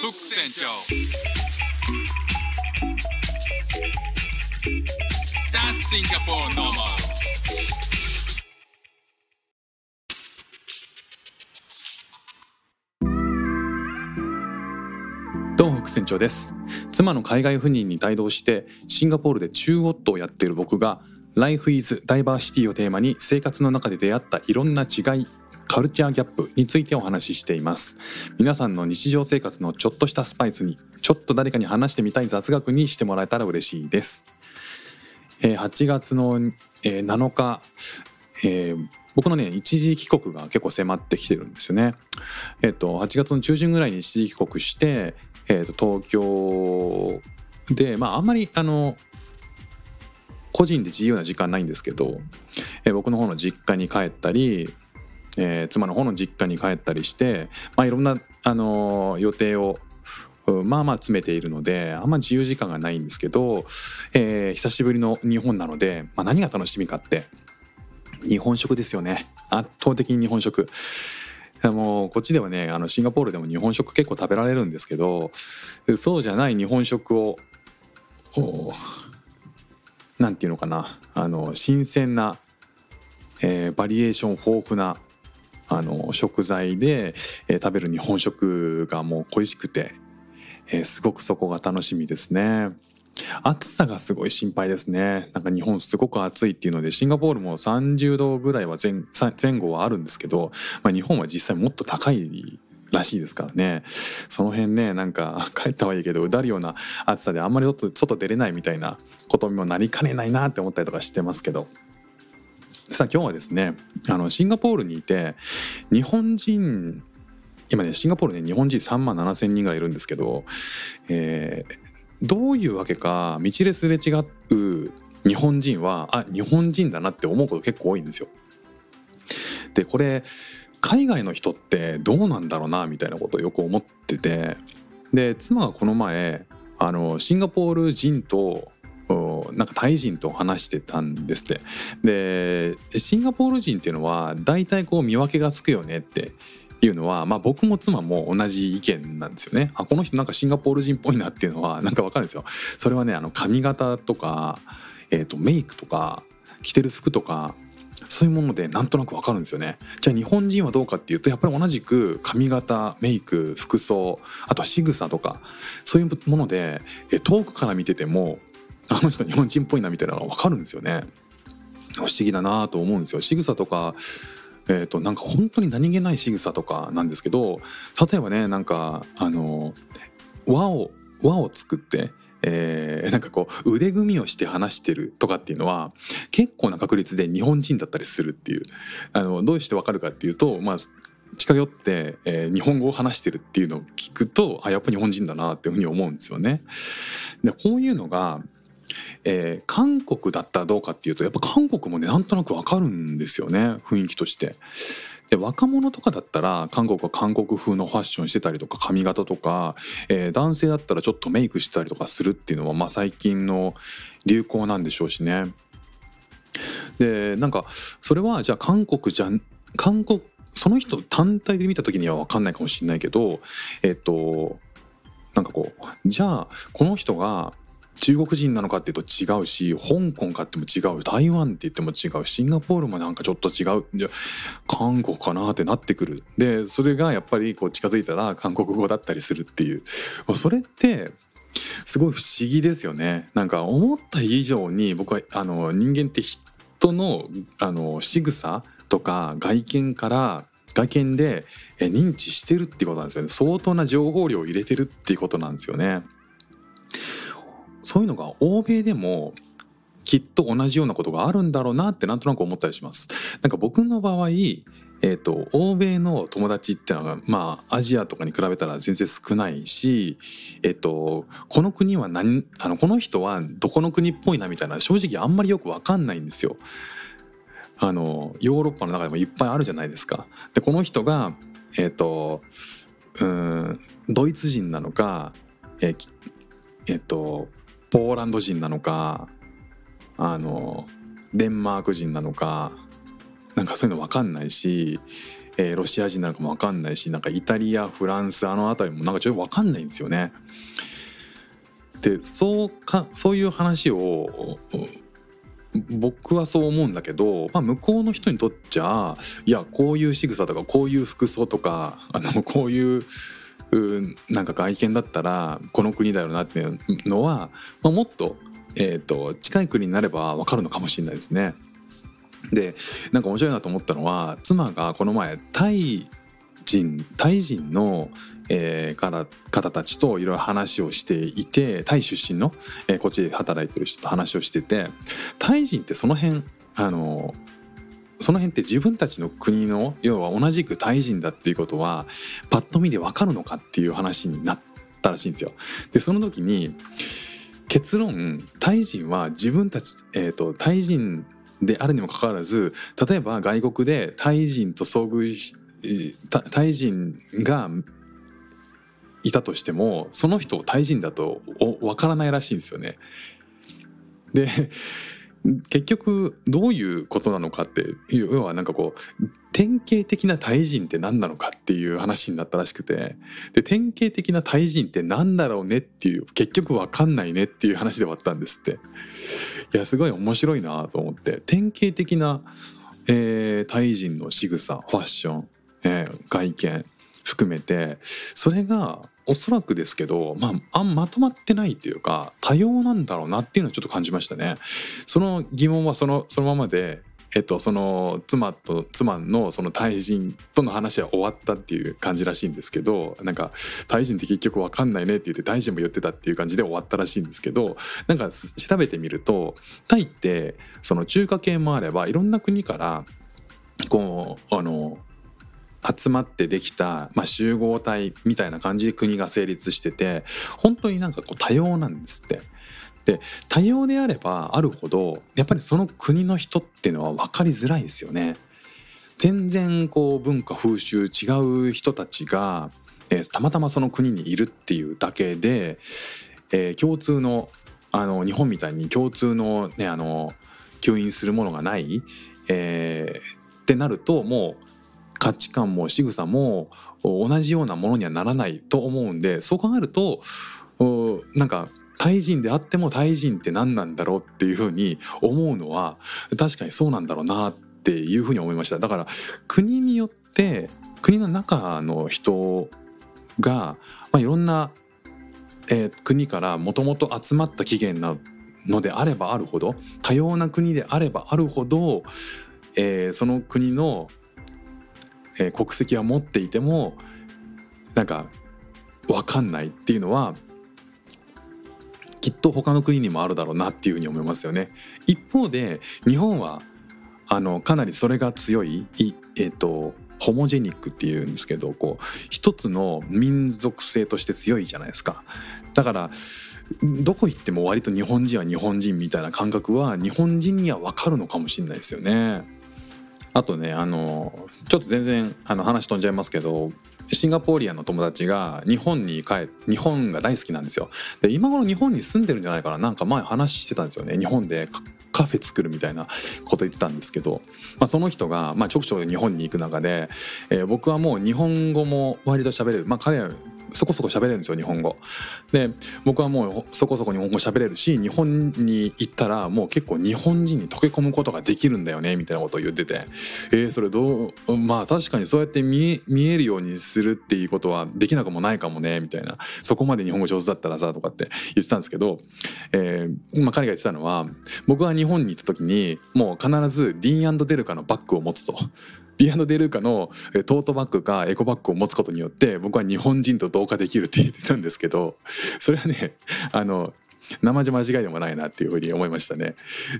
フック船長。That's Singapore normal. どうも副船長です。妻の海外赴任に帯同してシンガポールで中夫をやっている僕が Life is Diversity をテーマに生活の中で出会ったいろんな違いカルチャーギャップについてお話ししています皆さんの日常生活のちょっとしたスパイスにちょっと誰かに話してみたい雑学にしてもらえたら嬉しいですえー8月のえー7日えー僕のね一時帰国が結構迫ってきてるんですよね。えっ、と8月の中旬ぐらいに一時帰国して、えー、と東京でまああんまりあの個人で自由な時間ないんですけど、えー僕の方の実家に帰ったり、えー妻の方の実家に帰ったりして、まあ、いろんな、あのー予定をまあまあ詰めているのであんま自由時間がないんですけど、えー久しぶりの日本なので、まあ、何が楽しみかって日本食ですよね。圧倒的に日本食。もうこっちではねあのシンガポールでも日本食結構食べられるんですけどそうじゃない日本食をおなんていうのかなあの新鮮な、えーバリエーション豊富なあの食材で、え食べる日本食がもう恋しくて、えすごくそこが楽しみですね。暑さがすごい心配ですね。なんか日本すごく暑いっていうのでシンガポールも30度ぐらいは前前後はあるんですけど、まあ、日本は実際もっと高いらしいですからね。その辺ねなんか帰ったはいいけどうだるような暑さであんまり外外出れないみたいなことにもなりかねないなって思ったりとかしてますけど。さあ今日はですねあのシンガポールにいて日本人今ねシンガポールね日本人3万7千人ぐらいいるんですけど、えーどういうわけか道ですれ違う日本人はあ日本人だなって思うこと結構多いんですよ。でこれ海外の人ってどうなんだろうなみたいなことをよく思っててで妻がこの前あのシンガポール人となんかタイ人と話してたんですって。でシンガポール人っていうのは大体こう見分けがつくよねっていうのは、まあ、僕も妻も同じ意見なんですよね。あこの人なんかシンガポール人っぽいなっていうのは なんかわかるんですよ。それはねあの髪型とか、えー、とメイクとか着てる服とかそういうものでなんとなくわかるんですよね。じゃあ日本人はどうかっていうとやっぱり同じく髪型メイク服装あとは仕草とかそういうものでえ遠くから見ててもあの人日本人っぽいなみたいなのがわかるんですよね。不思議だなと思うんですよ。仕草とかえー、となんか本当に何気ない仕草とかなんですけど例えばねなんかあの輪を輪を作って、えーなんかこう腕組みをして話してるとかっていうのは結構な確率で日本人だったりするっていう。あのどうしてわかるかっていうとまあ近寄って、えー日本語を話してるっていうのを聞くとあやっぱ日本人だなっていうふうに思うんですよね。でこういうのがえー韓国だったらどうかっていうとやっぱ韓国もねなんとなくわかるんですよね雰囲気として。で若者とかだったら韓国は韓国風のファッションしてたりとか髪型とか、えー男性だったらちょっとメイクしてたりとかするっていうのは、まあ、最近の流行なんでしょうしね。でなんかそれはじゃあ韓国じゃん韓国その人単体で見た時には分かんないかもしれないけどえっとなんかこうじゃあこの人が中国人なのかっていうと違うし香港かっても違う台湾って言っても違うシンガポールもなんかちょっと違う。じゃ韓国かなってなってくる。でそれがやっぱりこう近づいたら韓国語だったりするっていう。それってすごい不思議ですよね。なんか思った以上に僕はあの人間って人のあの仕草とか外見から外見で認知してるってことなんですよね。相当な情報量を入れてるっていうことなんですよね。そういうのが欧米でもきっと同じようなことがあるんだろうなってなんとなく思ったりしますなんか僕の場合えー、と欧米の友達ってのはまあアジアとかに比べたら全然少ないし、えー、とこの国は何あのこの人はどこの国っぽいなみたいな正直あんまりよく分かんないんですよ。あのヨーロッパの中でもいっぱいあるじゃないですか。でこの人がえっ、とうんドイツ人なのかえっ、きえーとポーランド人なのかあのデンマーク人なのかなんかそういうの分かんないし、えーロシア人なのかも分かんないしなんかイタリアフランスあの辺りもなんかちょっと分かんないんですよね。でそうかそういう話を僕はそう思うんだけど、まあ、向こうの人にとっちゃいやこういう仕草とかこういう服装とかあのこういううなんか外見だったらこの国だよなっていうのは、まあ、もっと,、えー、と近い国になれば分かるのかもしれないですね。でなんか面白いなと思ったのは妻がこの前タイ人タイ人の、えー方方たちといろいろ話をしていてタイ出身の、えーこっちで働いてる人と話をしててタイ人ってその辺あのその辺って自分たちの国の要は同じくタイ人だっていうことはパッと見で分かるのかっていう話になったらしいんですよ。でその時に結論タイ人は自分たち、えー、とタイ人であるにもかかわらず例えば外国でタイ人と遭遇しタイ人がいたとしてもその人をタイ人だとおわからないらしいんですよね。で結局どういうことなのかっていう要はなんかこう典型的なタイ人って何なのかっていう話になったらしくて。で典型的なタイ人って何だろうねっていう結局分かんないねっていう話で終わったんですって。いやすごい面白いなと思って。典型的な、えータイ人の仕草ファッション、えー外見。含めてそれがおそらくですけど、まあ、あんまとまってないっていうか多様なんだろうなっていうのをちょっと感じましたね。その疑問はそのそのままでえっと、その妻と妻のその対人との話は終わったっていう感じらしいんですけどなんか対人って結局分かんないねって言って対人も言ってたっていう感じで終わったらしいんですけどなんか調べてみるとタイってその中華系もあればいろんな国からこうあの集まってできた、まあ、集合体みたいな感じで国が成立してて本当になんかこう多様なんですって。で多様であればあるほどやっぱりその国の人っていうのは分かりづらいですよね。全然こう文化風習違う人たちが、えーたまたまその国にいるっていうだけで、えー共通のあの日本みたいに共通のねあの吸引するものがない、えーってなるともう価値観も仕草も同じようなものにはならないと思うんでそう考えるとなんかタイ人であってもタイ人って何なんだろうっていうふうに思うのは確かにそうなんだろうなっていうふうに思いました。だから国によって国の中の人が、まあ、いろんな、えー国からもともと集まった起源なのであればあるほど多様な国であればあるほど、えーその国のえー国籍は持っていてもなんか分かんないっていうのはきっと他の国にもあるだろうなっていうふうに思いますよね。一方で日本はあのかなりそれが強いいえっ、とホモジェニックっていうんですけどこう一つの民族性として強いじゃないですか。だからどこ行っても割と日本人は日本人みたいな感覚は日本人には分かるのかもしれないですよね。あとねあのちょっと全然あの話飛んじゃいますけどシンガポーリアの友達が日本に帰日本が大好きなんですよ。で今頃日本に住んでるんじゃないかな。なんか前話してたんですよね。日本でカカフェ作るみたいなこと言ってたんですけど、まあ、その人が、まあ、ちょくちょく日本に行く中で、えー僕はもう日本語も割と喋れる。まあ彼はそこそこ喋れるんですよ日本語。で僕はもうそこそこ日本語喋れるし日本に行ったらもう結構日本人に溶け込むことができるんだよねみたいなことを言っててえー、それどうまあ確かにそうやって見えるようにするっていうことはできなくもないかもねみたいなそこまで日本語上手だったらさとかって言ってたんですけど、えーまあ、彼が言ってたのは僕は日本に行った時にもう必ずディーンデルカのバッグを持つと。ディーンデルーカのトートバッグかエコバッグを持つことによって僕は日本人と同化できるって言ってたんですけどそれはねあの生地間違いでもないなっていうふうに思いましたね。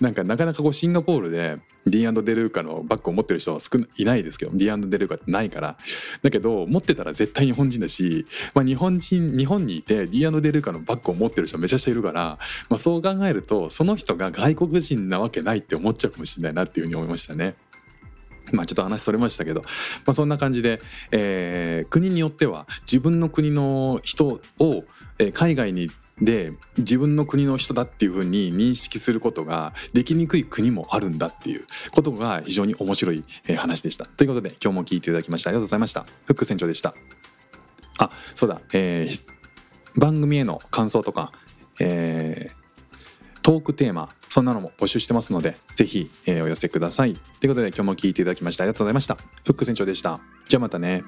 なんかなかなかこうシンガポールでディーンデルーカのバッグを持ってる人は少ないないですけどディーンデルーカってないからだけど持ってたら絶対日本人だし、まあ、日本人日本にいてディーンデルーカのバッグを持ってる人めちゃくちゃいるから、まあ、そう考えるとその人が外国人なわけないって思っちゃうかもしれないなっていうふうに思いましたね。まあちょっと話それましたけど、まあ、そんな感じで、えー国によっては自分の国の人を、え海外にで自分の国の人だっていうふうに認識することができにくい国もあるんだっていうことが非常に面白い話でした。ということで今日も聞いていただきましてありがとうございました。フック船長でした。あそうだ、えー番組への感想とか、えートークテーマそんなのも募集してますのでぜひ、えーお寄せください。ということで今日も聞いていただきましてありがとうございました。フック船長でした。じゃあまたね。